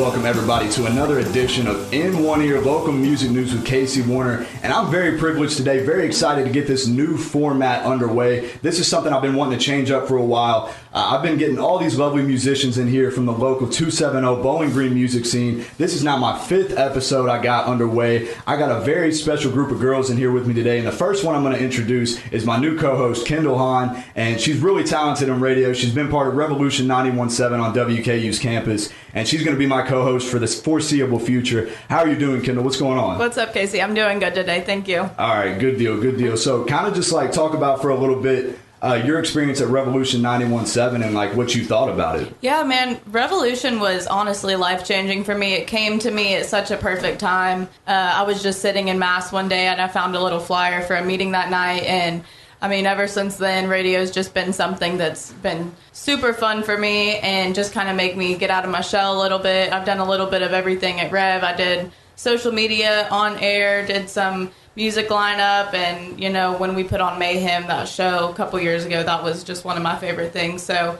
Welcome everybody to another edition of In One Ear Local Music News with Casey Warner. And I'm very privileged today, very excited to get this new format underway. This is something I've been wanting to change up for a while. Uh, I've been getting all these lovely musicians in here from the local 270 Bowling Green music scene. This is now my fifth episode I got underway. I got a very special group of girls in here with me today. And the first one I'm going to introduce is my new co-host, Kendal Hahn. And she's really talented on radio. She's been part of Revolution 917 on WKU's campus. And she's going to be my co-host for this foreseeable future. How are you doing, Kendal? What's going on? What's up, Casey? I'm doing good today. Thank you. All right, good deal, good deal. So, kind of just like talk about for a little bit uh, your experience at Revolution 917 and like what you thought about it. Yeah, man, Revolution was honestly life changing for me. It came to me at such a perfect time. Uh, I was just sitting in Mass one day and I found a little flyer for a meeting that night and I mean, ever since then, radio's just been something that's been super fun for me and just kind of make me get out of my shell a little bit. I've done a little bit of everything at Rev. I did social media, on air, did some music lineup, and you know, when we put on Mayhem, that show a couple years ago, that was just one of my favorite things. So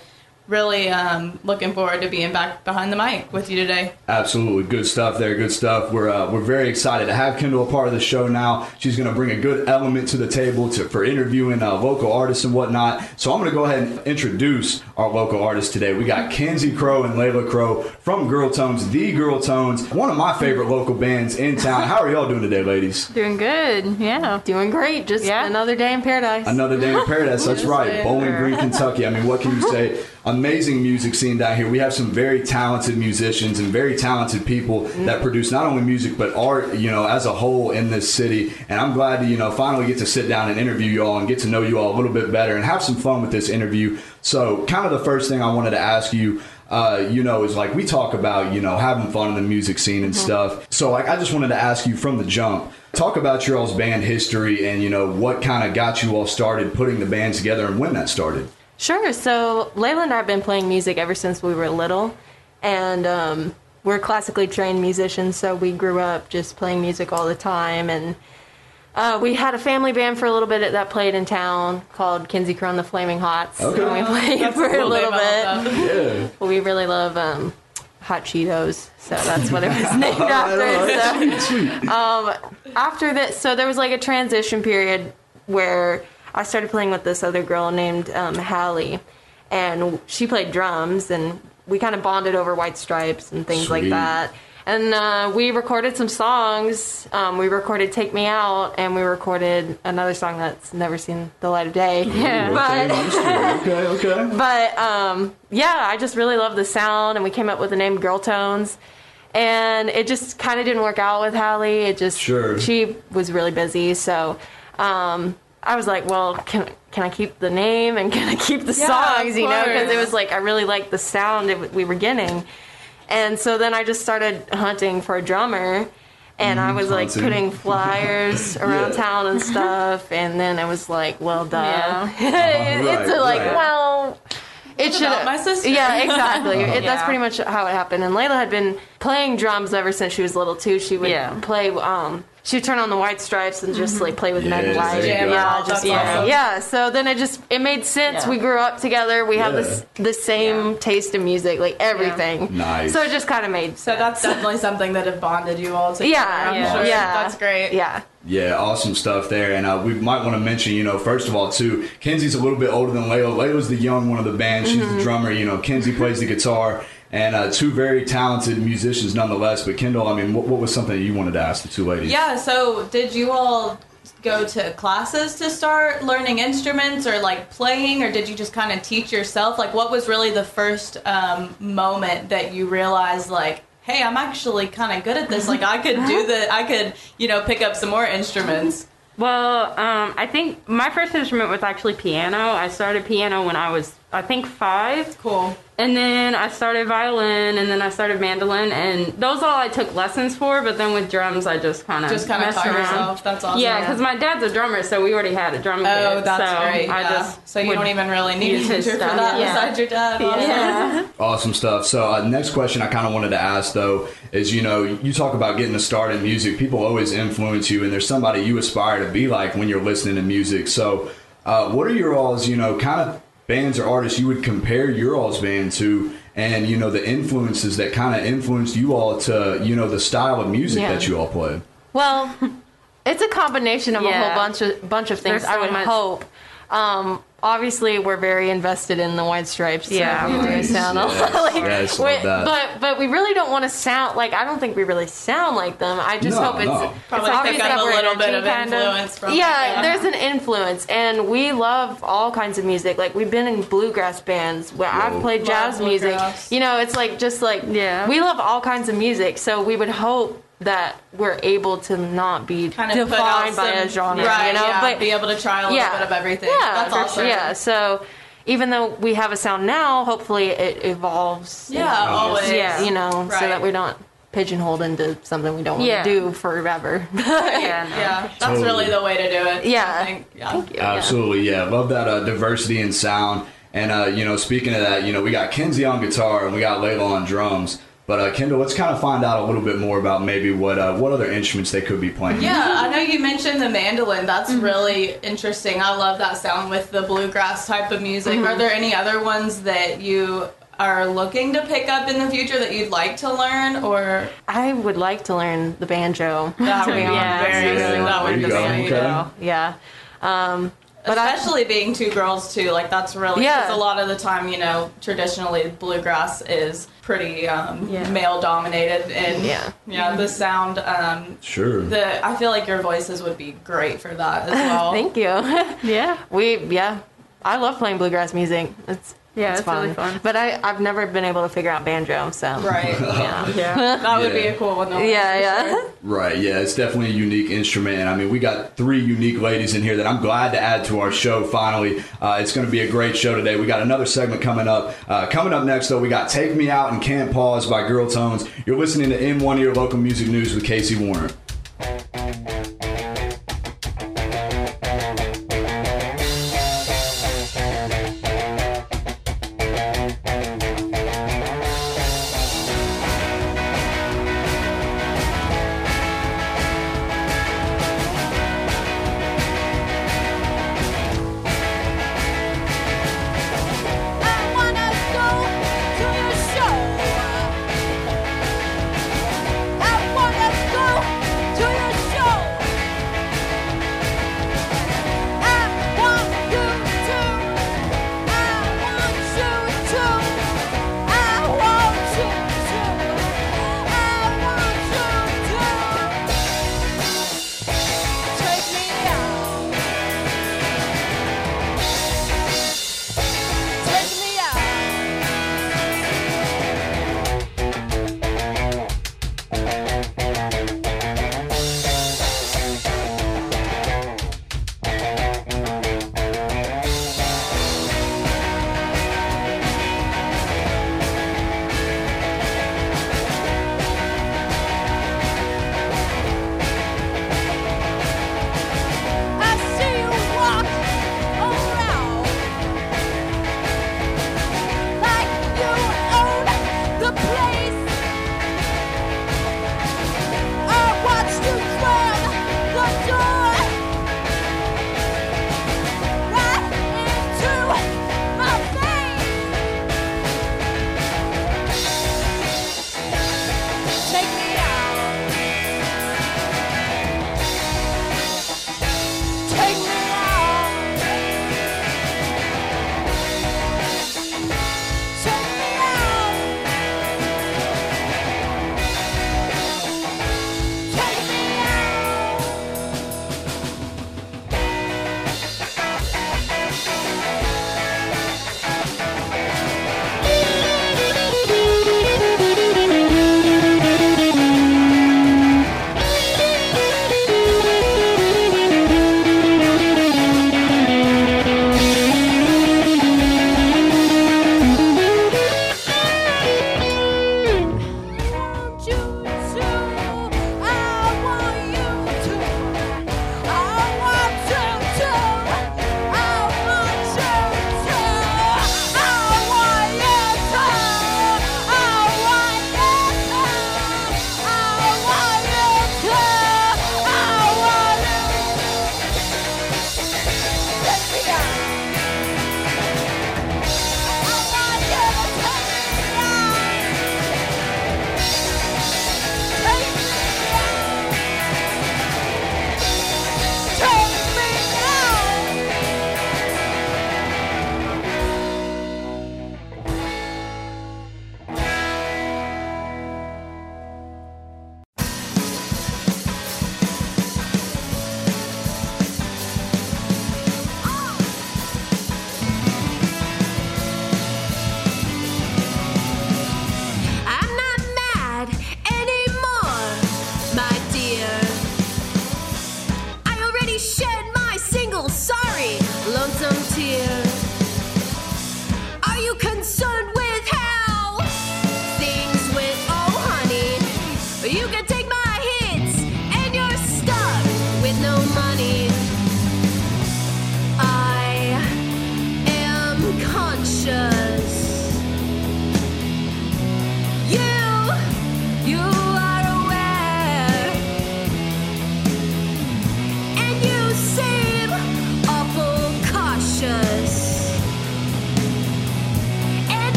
really um, looking forward to being back behind the mic with you today. Absolutely, good stuff there. Good stuff. We're uh, we're very excited to have Kendal a part of the show now. She's going to bring a good element to the table to for interviewing uh, local artists and whatnot. So I'm going to go ahead and introduce our local artists today. We got Kenzie Crowe and Laila Crowe from Girl Tones, the Girl Tones, one of my favorite local bands in town. How are y'all doing today, ladies? Doing good. Yeah. Doing great. Just Yeah. another day in paradise. Another day in paradise. That's right. Bowling Green, Kentucky. I mean, what can you say? Amazing music scene down here. We have some very talented musicians and very talented people that produce not only music but art, you know, as a whole in this city. And I'm glad to, you know, finally get to sit down and interview you all and get to know you all a little bit better and have some fun with this interview. So, kind of the first thing I wanted to ask you uh, you know, is like we talk about, you know, having fun in the music scene and stuff. So, like, I just wanted to ask you from the jump, talk about your all's band history and, you know, what kind of got you all started putting the band together and when that started. Sure. So Laila and I have been playing music ever since we were little, and um, we're classically trained musicians. So we grew up just playing music all the time, and uh, we had a family band for a little bit that played in town called Kenzie Crowe and the Flaming Hots. Okay. And we played That's for a little bit. Yeah. We really love um, hot Cheetos, so that's what it was named after. So. Um, after that, so there was like a transition period where I started playing with this other girl named um, Hallie, and she played drums, and we kind of bonded over White Stripes and things like that. And uh, we recorded some songs. Um, we recorded "Take Me Out," and we recorded another song that's never seen the light of day. Yeah. But okay, okay. but um, yeah, I just really love the sound, and we came up with the name Girl Tones. And it just kind of didn't work out with Hallie. It just Sure. she was really busy, so um, I was like, well, can can I keep the name and can I keep the Yeah, songs? You know, because it was like I really liked the sound it, we were getting, and so then I just started hunting for a drummer. And I was like putting flyers around Yeah. town and stuff, and then it was like, well, duh. Yeah. it's Right, like, right. well, it should about my sister? Yeah, exactly. It, that's Yeah. pretty much how it happened. And Laila had been playing drums ever since she was little too. She would Yeah. play. Um, she would turn on the white stripes and just like play with Yeah, Meg White. there you Yeah, go. yeah, That's just awesome. yeah. yeah. So then it just it made sense. Yeah. We grew up together. We have this the same taste in music, like everything. Nice. So it just kind of made So that's definitely something that have bonded you all together. yeah, I'm yeah, sure. yeah. That's great. Yeah. Yeah, awesome stuff there. And uh, we might want to mention, you know, first of all, too, Kenzie's a little bit older than Laila. Laila's the young one of the band. She's Mm-hmm. the drummer. You know, Kenzie plays the guitar. And uh, two very talented musicians nonetheless. But Kendal, I mean, what, what was something that you wanted to ask the two ladies? Yeah, so did you all go to classes to start learning instruments or like playing, or did you just kind of teach yourself? Like, what was really the first um, moment that you realized, like, hey, I'm actually kind of good at this. Like, I could do the, I could, you know, pick up some more instruments. Well, um, I think my first instrument was actually piano. I started piano when I was, I think, five. Cool. And then I started violin, and then I started mandolin, and those all I took lessons for. But then with drums, I just kind of Just kind of messed taught around. yourself. That's awesome. Yeah, because my dad's a drummer, so we already had a drum kit. Oh, that's so great. I yeah. just so you don't even really need a teacher for that Yeah. besides your dad. Awesome. Yeah. Awesome stuff. So, uh, next question I kind of wanted to ask though is, you know, you talk about getting a start in music. People always influence you, and there's somebody you aspire to be like when you're listening to music. So, uh, what are your all's, you know, kind of bands or artists you would compare your all's band to and you know the influences that kind of influenced you all to you know the style of music Yeah. that you all play. Well, it's a combination of a whole bunch of bunch of things. There's I would much- hope. Um, obviously, we're very invested in the White Stripes. so Yeah. we do sound Yes. like. Yes, we- But but we really don't want to sound like. I don't think we really sound like them. I just No, hope it's no. Probably it's pick obvious that a little bit of kind of. influence from yeah, it, there's an influence, and we love all kinds of music. Like we've been in bluegrass bands where Whoa. I've played jazz music. You know, it's like just like Yeah. we love all kinds of music. So we would hope that we're able to not be kind of defined by some- a genre. right? you know, yeah, but be able to try a little yeah, bit of everything. Yeah, that's for awesome. sure. Yeah, so even though we have a sound now, hopefully it evolves. Yeah, and- always. Yeah. You know, so that we're not pigeonholed into something we don't want Yeah. to do forever. Yeah, no. Yeah, that's Totally. really the way to do it. Yeah. I think. Yeah. Thank you. Absolutely, yeah. Love that uh, diversity in sound. And uh, you know, speaking of that, you know, we got Kenzie on guitar and we got Laila on drums. But uh, Kendal, let's kind of find out a little bit more about maybe what uh, what other instruments they could be playing. Yeah, I know you mentioned the mandolin. That's really interesting. I love that sound with the bluegrass type of music. Are there any other ones that you are looking to pick up in the future that you'd like to learn or I would like to learn the banjo. that would be be honest. very Yeah, that would be go. really Okay. Yeah. Um, but I, especially being two girls too like that's really Yeah. because a lot of the time you know traditionally bluegrass is pretty um, Yeah. male dominated and Yeah. yeah the sound um, Sure. the I feel like your voices would be great for that as well thank you. Yeah. we, yeah, I love playing bluegrass music. It's Yeah, it's, it's fun. really fun. But I, I've never been able to figure out banjo, so right Yeah. Yeah. that would be a cool one though, Yeah, yeah. sure. Right, yeah, it's definitely a unique instrument. I mean, we got three unique ladies in here that I'm glad to add to our show finally. Uh, it's going to be a great show today. We got another segment coming up. Uh, coming up next, though, we got Take Me Out and Can't Pause by Girl Tones. You're listening to In One Ear Local Music News with Casey Warner.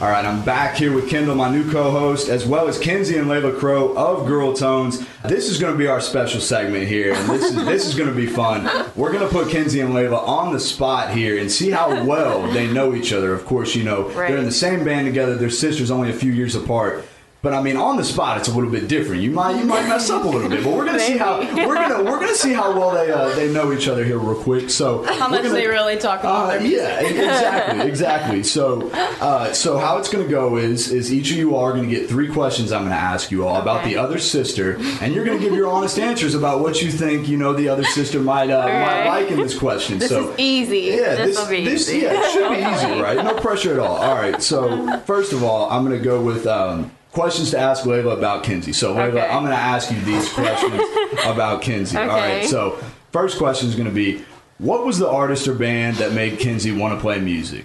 All right, I'm back here with Kendal, my new co-host, as well as Kenzie and Laila Crowe of Girl Tones. This is going to be our special segment here, and this is this is going to be fun. We're going to put Kenzie and Laila on the spot here and see how well they know each other. Of course, you know Right. they're in the same band together. They're sisters, only a few years apart. But I mean, on the spot, it's a little bit different. You might you might mess up a little bit, but we're gonna see how we're gonna we're gonna see how well they uh, they know each other here real quick. So How much gonna- they really talk about uh, their music. yeah, exactly, exactly. So, uh, so how it's going to go is, is each of you all are going to get three questions. I'm going to ask you all about the other sister, and you're going to give your honest answers about what you think you know the other sister might uh, might like in this question. This so, is easy. yeah, this, this, this easy. yeah, it should be easy, right? No pressure at all. All right. So, first of all, I'm going to go with. Um, Questions to ask Laila about Kenzie. So, Laila, Okay. I'm going to ask you these questions about Kenzie. All right. So, first question is going to be What was the artist or band that made Kenzie want to play music?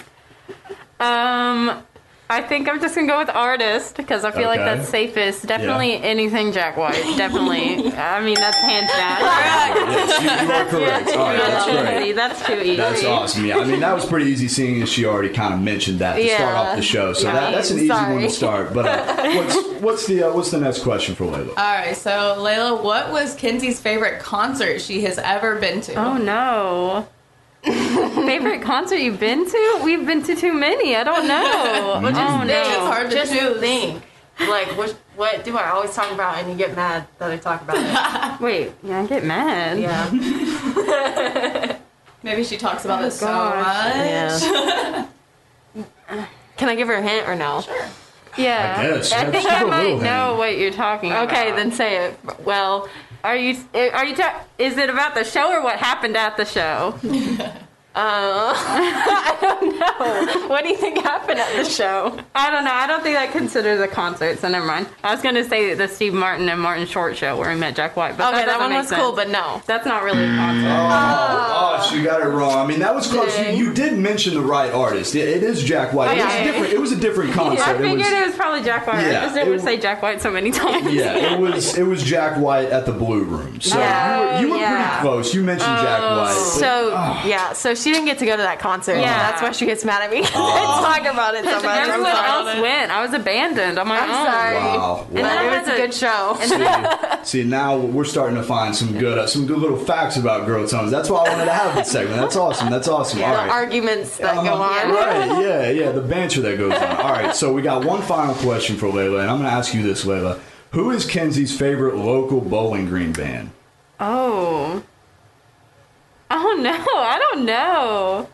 Um, I think I'm just gonna go with artist because I feel like Okay. that's safest. Definitely anything Jack White. Definitely. I mean, that's hands down. Yes, you, you are correct. All right, that's that's too great. easy. That's too easy. That's awesome. Yeah, I mean that was pretty easy, seeing as she already kind of mentioned that to start Yeah. off the show. So that, that's an easy one to start. But uh, what's what's the uh, what's the next question for Laila? All right, so Laila, what was Kenzie's favorite concert she has ever been to? Oh no. Favorite concert you've been to? We've been to too many. I don't know. Which oh, is oh it's no. hard to Just choose. think. Like, what, what do I always talk about and you get mad that I talk about it? Wait, yeah, I get mad. Yeah. Maybe she talks about oh, this so gosh. much. Yeah. Can I give her a hint or no? Sure. Yeah. I guess. I think I might know what you're talking about. Okay, then say it. Well, Are you are you ta- is it about the show or what happened at the show? uh, I don't know. What do you think happened at the show? I don't know. I don't think that considers a concert, so never mind. I was going to say the Steve Martin and Martin Short show where we met Jack White, but Okay, that, that one was sense. cool, but no. that's not really a concert. Oh, oh, she got it wrong. I mean, that was close. You, you did mention the right artist. It, it is Jack White. It was Okay. different. It was a different concert. I It figured was- it was probably Jack White. Yeah, I just didn't it- say Jack White so many times. Yeah, it was it was Jack White at the Blue Room. So Yeah, you were, you were yeah. pretty close. You mentioned Jack White. but- So yeah, so she didn't get to go to that concert. Yeah. that's why she gets mad at me. I talk about it so much. I'm Everyone sorry. else went. I was abandoned on my I'm own. sorry. Wow. And then. I It had was a good show. And then, See, now we're starting to find some good, uh, some good little facts about girl tones. That's why I wanted to have this segment. That's awesome. That's awesome. All The arguments that Uh-huh. go on. Right, yeah, yeah, the banter that goes on. All right, so we got one final question for Laila, and I'm going to ask you this, Laila. Who is Kenzie's favorite local Bowling Green band? oh. Oh no, I don't know.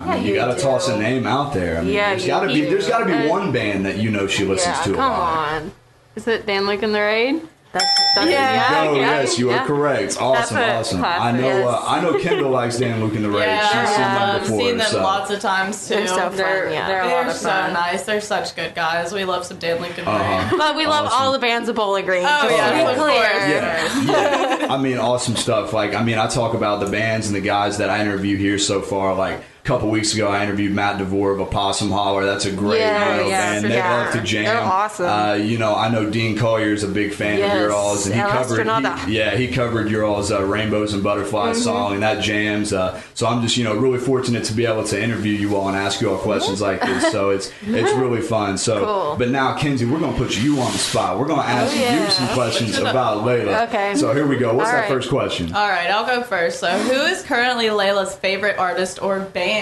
I mean, you you got to do. toss a name out there. I mean, Yeah, there's you got to be there's got to be Uh, one band that you know she listens Yeah, to a come lot. on. Is it Dan Luke and the Raid? That's, that's Yeah. Oh yeah, yes, you are correct. Awesome, a awesome. classic. I know. Uh, I know Kendal likes Dan Luke in the Raid. Yeah, She's seen them I've before. seen them so. lots of times too. They're so fun, They're, yeah. they're a lot They're of so fun. nice. They're such good guys. We love some Dan Lincoln. Uh-huh. But we love Awesome. all the bands of Bowling Green. Oh, yeah, to be of clear. course. Yeah, yeah. I mean, awesome stuff. Like, I mean, I talk about the bands and the guys that I interview here so far. Like a couple weeks ago, I interviewed Matt DeVore of Opossum Holler. That's a great Yeah, you know, yeah, band. They sure. love to jam. They're awesome. Uh, you know, I know Dean Collier is a big fan Yes, of your all's, and he El covered. He- yeah, he covered your all's uh, Rainbows and Butterflies Mm-hmm. song, and that jams. Uh, so I'm just you know really fortunate to be able to interview you all and ask you all questions like this. So it's it's really fun. So, Cool. but now Kenzie, we're gonna put you on the spot. We're gonna ask Oh, you some questions about Laila. Okay. So here we go. What's All that right. first question? All right, I'll go first. So, who is currently Laila's favorite artist or band?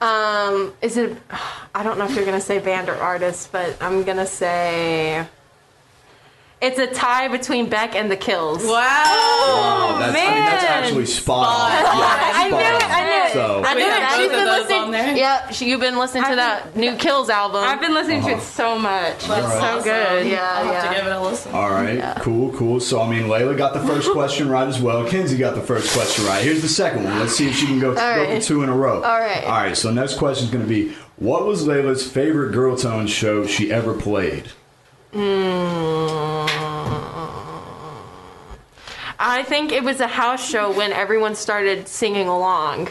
Um, is it? I don't know if you're gonna say band or artist, but I'm gonna say it's a tie between Beck and the Kills. Wow. Wow, that's, I mean, that's actually spot on. Spot Yeah, on. I knew spot it. I knew it. So, I We knew have it. both She's of been listening. on there? Yeah, she, you've been listening to I've that new Kills album. I've been listening to Uh-huh. it so much. It's Alright. so good. yeah, I'll have to yeah. give it a listen. all right, cool, cool. So, I mean, Laila got the first question right as well. Kenzie got the first question right. Here's the second one. Let's see if she can go, go right. for two in a row. All right. All right, so next question is going to be What was Laila's favorite Girl Tone show she ever played? I think it was a house show when everyone started singing along.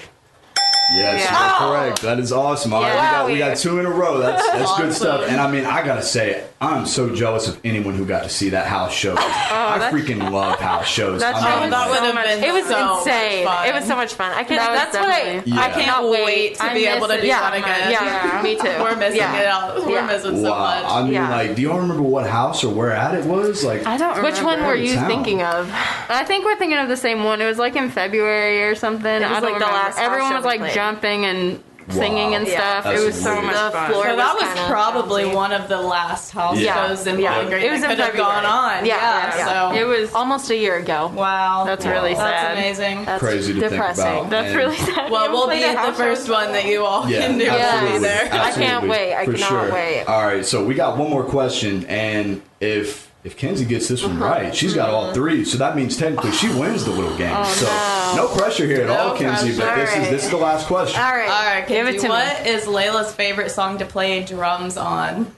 Yes, Yeah. you're oh. correct. That is awesome. All right, Yeah. we, got, we got two in a row. That's that's good stuff. And I mean, I gotta say, I'm so jealous of anyone who got to see that house show. Oh, I freaking love house shows. That I show mean, that like- would so have much- been It was so insane. Fun. It was so much fun. I can. That that's what I. Yeah. I cannot wait. to I be able to it do yeah, that again. yeah, me too. We're missing Yeah. it out. We're Yeah. missing so wow. much. I mean, Yeah. like, do y'all remember what house or where at it was? Like, I don't remember. Which one were you thinking of? I think we're thinking of the same one. It was like in February or something. was I don't like the remember. last Everyone was like played. Jumping and singing Wow. and Yeah. stuff. That's it was so weird. much The fun. floor So that was kinda probably bouncy. one of the last house Yeah. shows in Yeah. Bowling Green It was that in could have gone February. on. Yeah, Yeah, yeah. so It was. Almost a year ago. wow, That's really sad. that's amazing. That's crazy to depressing. think about. That's And- really sad. well, we'll be at the first one that you all Yeah, can do absolutely. will be there. I can't wait. I For cannot sure. wait. All right, so we got one more question, and if if Kenzie gets this Uh-huh. one right, she's got all three. So that means technically she wins the little game. so Oh, no. no pressure here at No all, Kenzie. But pressure. this is this is the last question. All right. All right, Give Kenzie, it to what me. is Laila's favorite song to play drums on?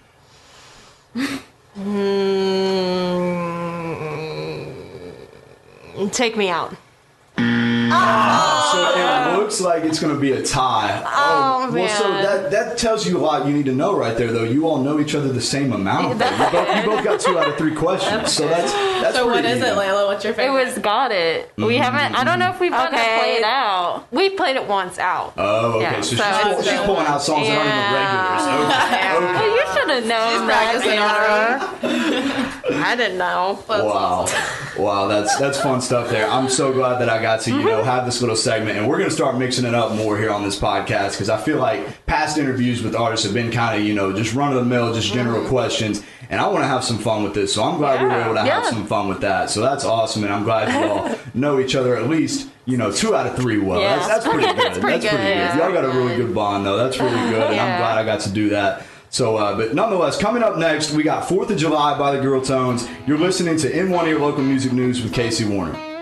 Mm, take me out. So it looks like it's going to be a tie. Oh, well, so that that tells you a lot. You need to know right there, though. You all know each other the same amount. though. You both, you both got two out of three questions. So that's that's So what pretty is it, even. Laila? What's your favorite? It favorite? was Got It. Mm-hmm. We haven't. I don't know if we've gotten to Okay. play it out. We played it once out. Oh, okay. Yeah, so, so she's, pull, it's she's good. pulling out songs that aren't even regulars. Okay. okay. Well, you should have known She's that. practicing on her own. I didn't know. That's wow, awesome. wow, that's that's fun stuff there. I'm so glad that I got to you know Mm-hmm. have this little segment, and we're gonna start mixing it up more here on this podcast because I feel like past interviews with artists have been kind of you know just run of the mill, just general Mm-hmm. questions, and I want to have some fun with this. So I'm glad we were able to have some fun with that. So that's awesome, and I'm glad you all know each other at least. You know, two out of three. Well, Yeah. that's, that's pretty good. That's pretty good, yeah. Y'all got a really good bond, though. That's really good, and I'm glad I got to do that. So, uh, but nonetheless, coming up next, we got Fourth of July by the Girl Tones. You're listening to In One Ear Local Music News with Casey Warner.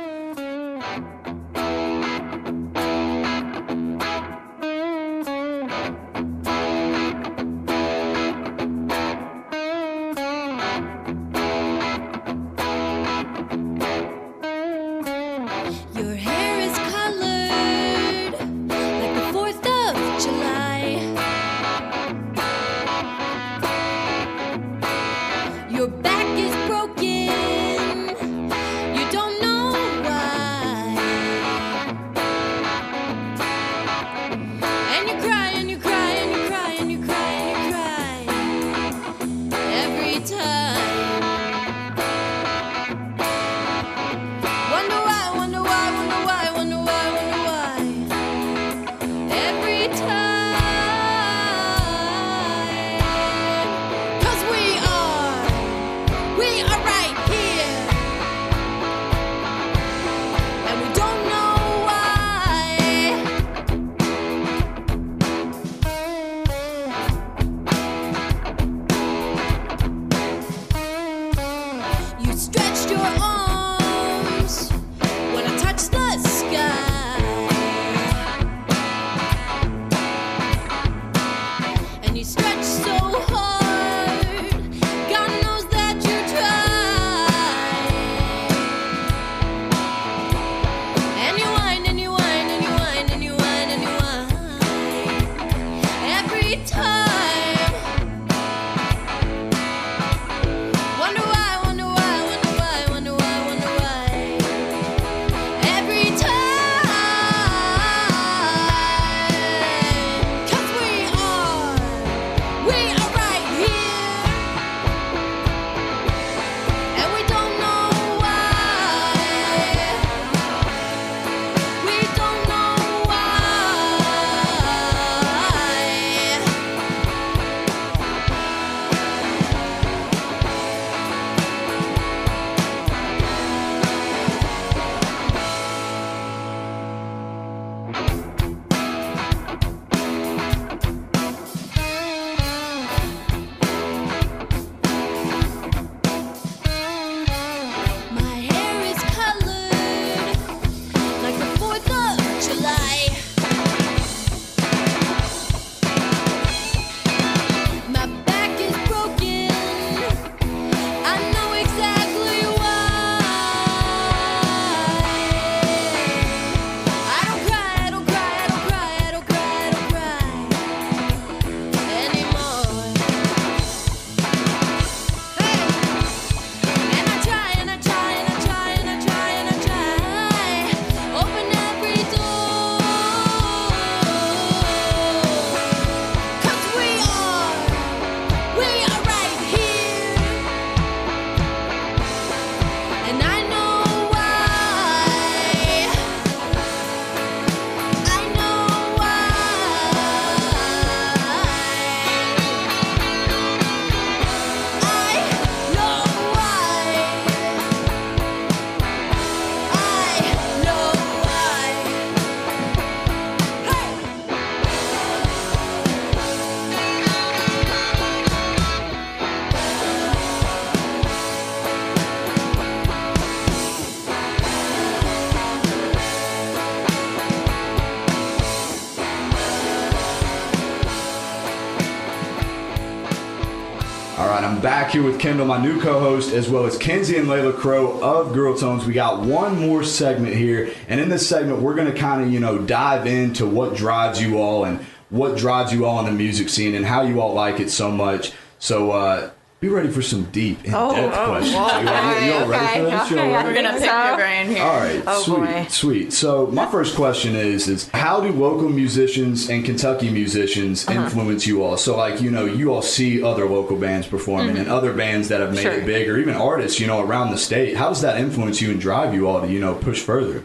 Right, I'm back here with Kendal, my new co-host, as well as Kenzie and Laila Crowe of Girl Tones. We got one more segment here, and in this segment, we're going to kind of, you know, dive into what drives you all and what drives you all in the music scene and how you all like it so much. So, uh, be ready for some deep, in-depth Oh, questions. you, all, you all ready for this? Okay, ready? We're gonna pick your brain here. All right, Oh, sweet, boy. sweet. So my first question is: is how do local musicians and Kentucky musicians Uh-huh. influence you all? So like you know, you all see other local bands performing and other bands that have made Mm-hmm. Sure. it big, or even artists you know around the state. How does that influence you and drive you all to you know push further?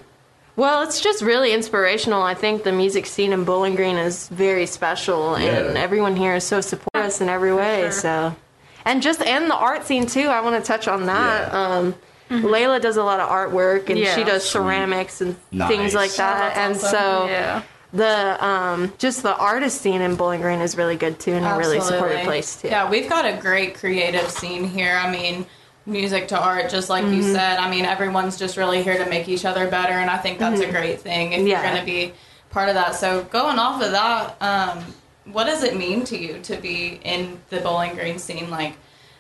Well, it's just really inspirational. I think the music scene in Bowling Green is very special, and everyone here is so supportive in every way. sure. So, and just and the art scene too. I want to touch on that. Yeah. Um, Laila does a lot of artwork, and Yeah. she does ceramics and Nice. things like that. Oh, and that's so. Yeah. the um, just the artist scene in Bowling Green is really good too, and a really supportive place too. Yeah, we've got a great creative scene here. I mean, music to art, just like Mm-hmm. you said. I mean, everyone's just really here to make each other better, and I think that's a great thing if Mm-hmm. Yeah. you're going to be part of that. So, going off of that, um, what does it mean to you to be in the Bowling Green scene? Like,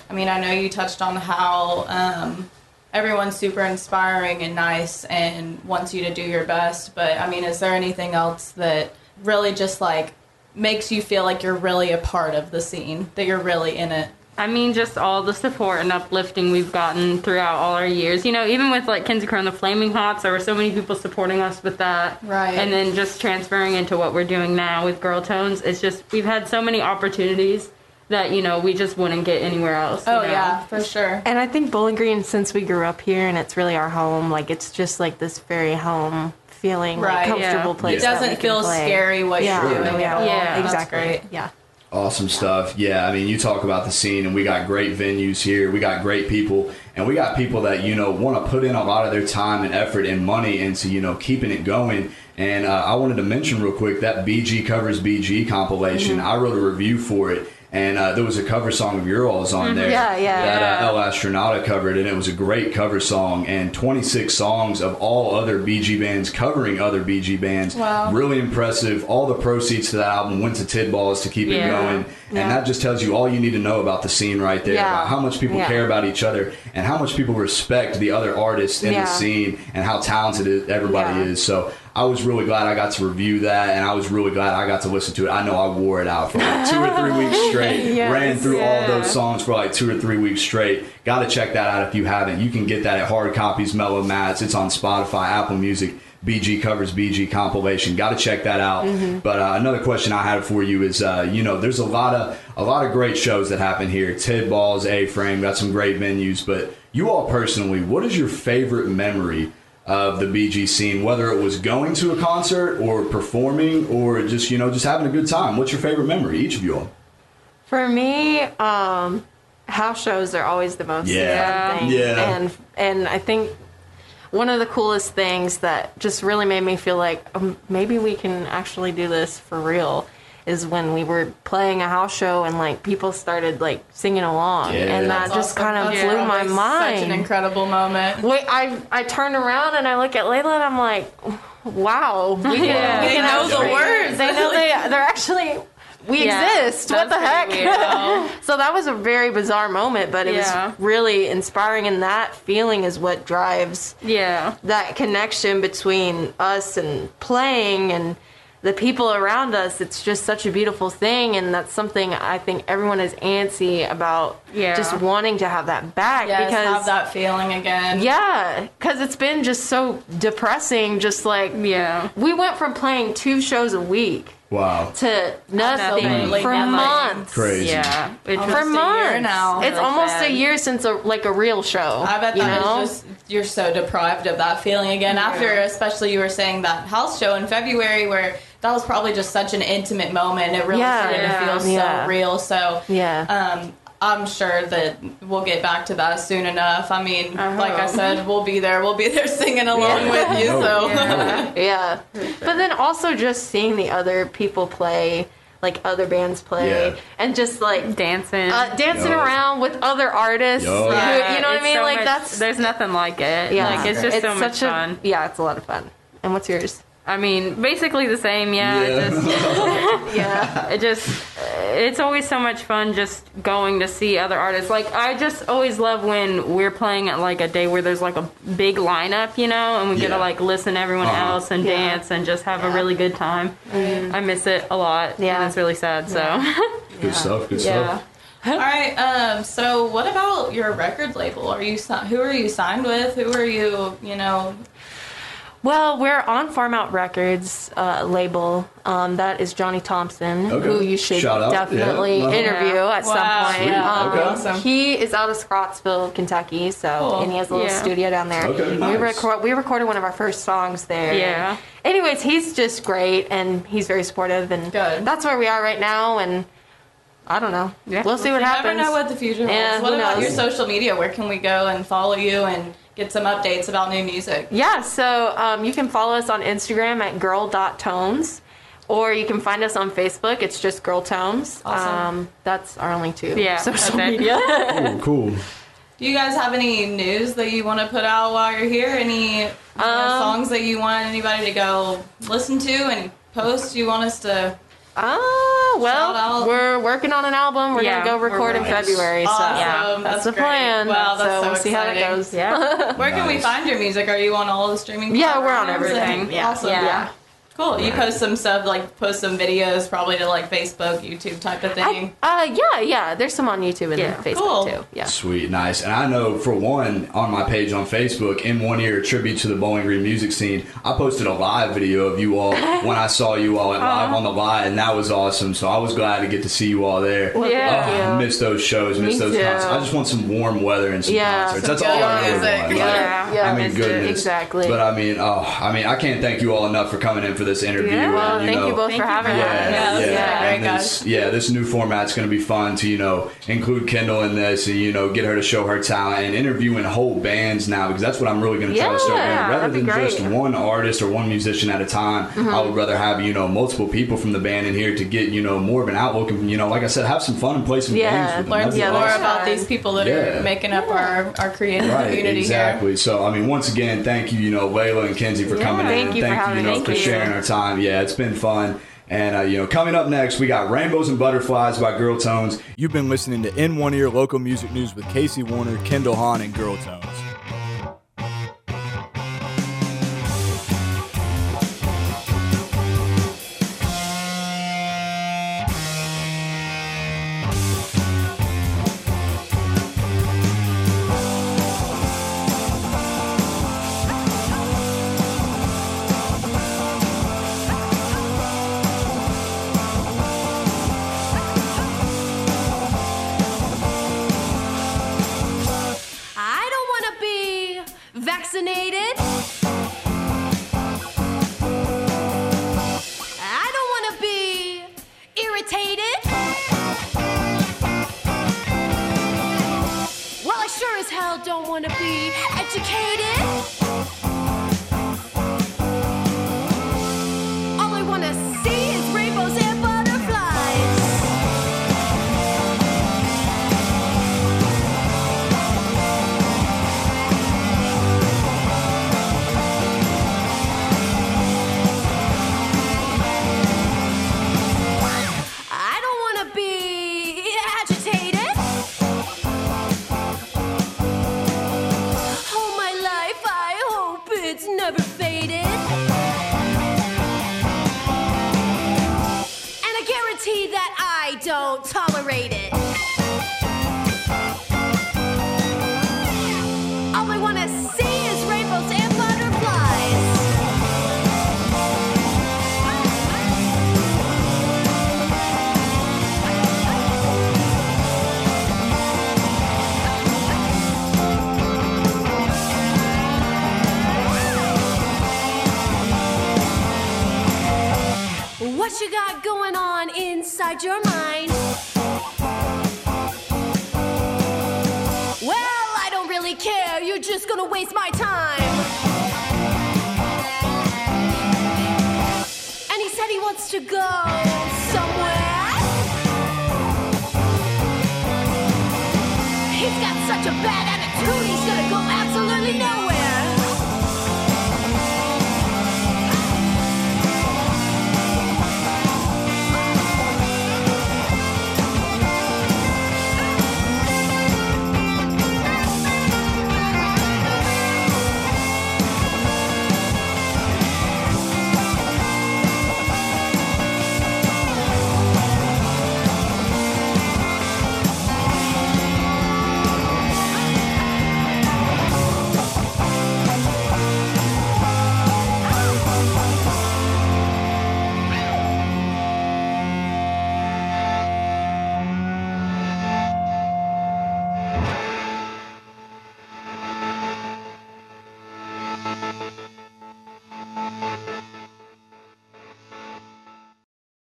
I mean, I know you touched on how um, everyone's super inspiring and nice and wants you to do your best, but I mean, is there anything else that really just like makes you feel like you're really a part of the scene, that you're really in it? I mean, just all the support and uplifting we've gotten throughout all our years. You know, even with like Kenzie Crowe and the Flaming Hots, there were so many people supporting us with that. Right. And then just transferring into what we're doing now with Girl Tones, it's just, we've had so many opportunities that, you know, we just wouldn't get anywhere else. you Oh know? yeah, for sure. And I think Bowling Green, since we grew up here and it's really our home, like it's just like this very home feeling, Right, like yeah. comfortable place. It that we doesn't can feel play. scary what Yeah, you're doing yeah, at all. Yeah, That's exactly. great. Yeah. Awesome stuff. Yeah, I mean, you talk about the scene, and we got great venues here. We got great people, and we got people that you know want to put in a lot of their time and effort and money into you know keeping it going. And uh, I wanted to mention real quick that BG covers BG compilation. I wrote a review for it, and uh, there was a cover song of your all's on there. Yeah, yeah. That uh, El Astronauta covered, and it was a great cover song. And 26 songs of all other BG bands covering other BG bands. Wow. Really impressive. All the proceeds to that album went to Tidball's to keep it going. And Yeah. that just tells you all you need to know about the scene right there, Yeah. about how much people Yeah. care about each other and how much people respect the other artists in Yeah. the scene and how talented everybody Yeah. is. So I was really glad I got to review that and I was really glad I got to listen to it. I know I wore it out for like two or three weeks straight. Yes, Ran through all those songs for like two or three weeks straight. Got to check that out if you haven't. You can get that at Hard Copies Mellow Matt's. It's on Spotify, Apple Music. BG covers BG compilation. Got to check that out. Mm-hmm. But uh, another question I had for you is, uh, you know, there's a lot of a lot of great shows that happen here. Tidball's, A Frame, got some great venues. But you all personally, what is your favorite memory of the BG scene? Whether it was going to a concert or performing or just you know just having a good time. What's your favorite memory? Each of you all. For me, um, house shows are always the most Yeah. fun thing. Yeah. And and I think one of the coolest things that just really made me feel like um, maybe we can actually do this for real is when we were playing a house show and like people started like singing along Yeah. and that That's just awesome. kind of That's blew my always mind. Such an incredible moment. Wait, I I turn around and I look at Laila and I'm like, wow, we can, Yeah. we They can know the actually- words. They know they they're actually we Yeah, exist. What the heck? so that was a very bizarre moment, but it Yeah. was really inspiring, and that feeling is what drives Yeah. that connection between us and playing and the people around us. It's just such a beautiful thing, and that's something I think everyone is antsy about. Yeah. just wanting to have that back Yes, because have that feeling again. yeah, because it's been just so depressing. Just like Yeah. we went from playing two shows a week Wow. to nothing Absolutely for nothing. months. Crazy. Yeah. It For months now. It's almost sad. a year since a like a real show. I bet you that know? is just you're so deprived of that feeling again after especially you were saying that house show in February where that was probably just such an intimate moment. It really Yeah. started to feel Yeah. so real. So Yeah. um I'm sure that we'll get back to that soon enough. I mean, I like I said, we'll be there. We'll be there singing along Yeah. with you. No, So no. Yeah. But then also just seeing the other people play, like other bands play, Yeah. and just like Dancing. uh, dancing Yo. around with other artists. Yo. Yeah, you know what I mean? so like much- that's there's nothing like it. yeah. Like it's just so much such a- fun. yeah, it's a lot of fun. And what's yours? I mean, basically the same. Yeah. Yeah. It just, Yeah. it just, it's always so much fun just going to see other artists. Like I just always love when we're playing at like a day where there's like a big lineup, you know, and we get Yeah. to like listen to everyone Uh-huh. else and Yeah. dance and just have a really good time. I miss it a lot. Yeah. And it's really sad. So. Good stuff. Good Yeah. stuff. All right. Um. So, what about your record label? Are you si- who are you signed with? Who are you? You know. Well, we're on Farm Out Records uh, label. Um, that is Johnny Thompson, Okay. who you should Shout definitely Yeah. Interview at Wow. some point. Sweet. Um, Okay. Awesome. He is out of Scottsville, Kentucky, so Cool. and he has a little Yeah. studio down there. Okay, we nice. record we recorded one of our first songs there. Yeah. Anyways, he's just great and he's very supportive and Good. that's where we are right now and I don't know. Yeah. We'll see what You happens. never know what the future holds. Yeah, what about knows? your social media? Where can we go and follow you and get some updates about new music? Yeah, so um, you can follow us on Instagram at girl.tones, or you can find us on Facebook. It's just Girl Tones. Awesome. Um, that's our only two Yeah, social okay. media. Cool. Cool. Do you guys have any news that you want to put out while you're here? Any you know, Um, songs that you want anybody to go listen to and post? You want us to? Ah, Shout Oh, well, we're working on an album. We're Yeah, gonna go we're record in working. February. So Awesome. yeah, That's that's, the great. plan. Wow, that's so we'll see how that exciting. goes. Yeah. Where can we find your music? Are you on all the streaming? Yeah, we're on platforms? everything. Yeah. Awesome. Yeah. Yeah. Cool. You post some stuff, like post some videos, probably to like Facebook, YouTube type of thing. I, uh, yeah, yeah. There's some on YouTube and Yeah. Facebook Cool. too. Yeah. Sweet, nice. And I know for one, on my page on Facebook, In One Ear, tribute to the Bowling Green music scene, I posted a live video of you all when I saw you all at live on the live, and that was awesome. So I was glad to get to see you all there. Well, Yeah. thank Oh, miss those shows, miss Me those too. concerts. I just want some warm weather and some Yeah, concerts. some That's all I really want. Yeah. Like, Yeah, I mean, missed it. goodness. Exactly. But I mean, oh, I mean, I can't thank you all enough for coming in for this interview. Yeah, Well, and, you thank know, you both Thank for having for us. yeah, Yeah, this has yeah, been great, and this, yeah. This new format's going to be fun to you know include Kendal in this, and you know get her to show her talent and interviewing whole bands now because that's what I'm really going to try to start doing. Rather that'd be than just one artist or one musician at a time, mm-hmm. I would rather have you know multiple people from the band in here to get you know more of an outlook and you know like I said, have some fun and play some Yeah, games with them. Learn That'd more about these people that Yeah. are making up our, our creative Right, community exactly. So, I mean, once again, thank you, you know, Laila and Kenzie for Yeah, coming in. thank you for thank having you, know, for sharing time. Yeah, it's been fun. And, uh, you know, coming up next, we got Rainbows and Butterflies by Girl Tones. You've been listening to In One Ear Local Music News with Casey Warner, Kendal Hahn, and Girl Tones. Wants to go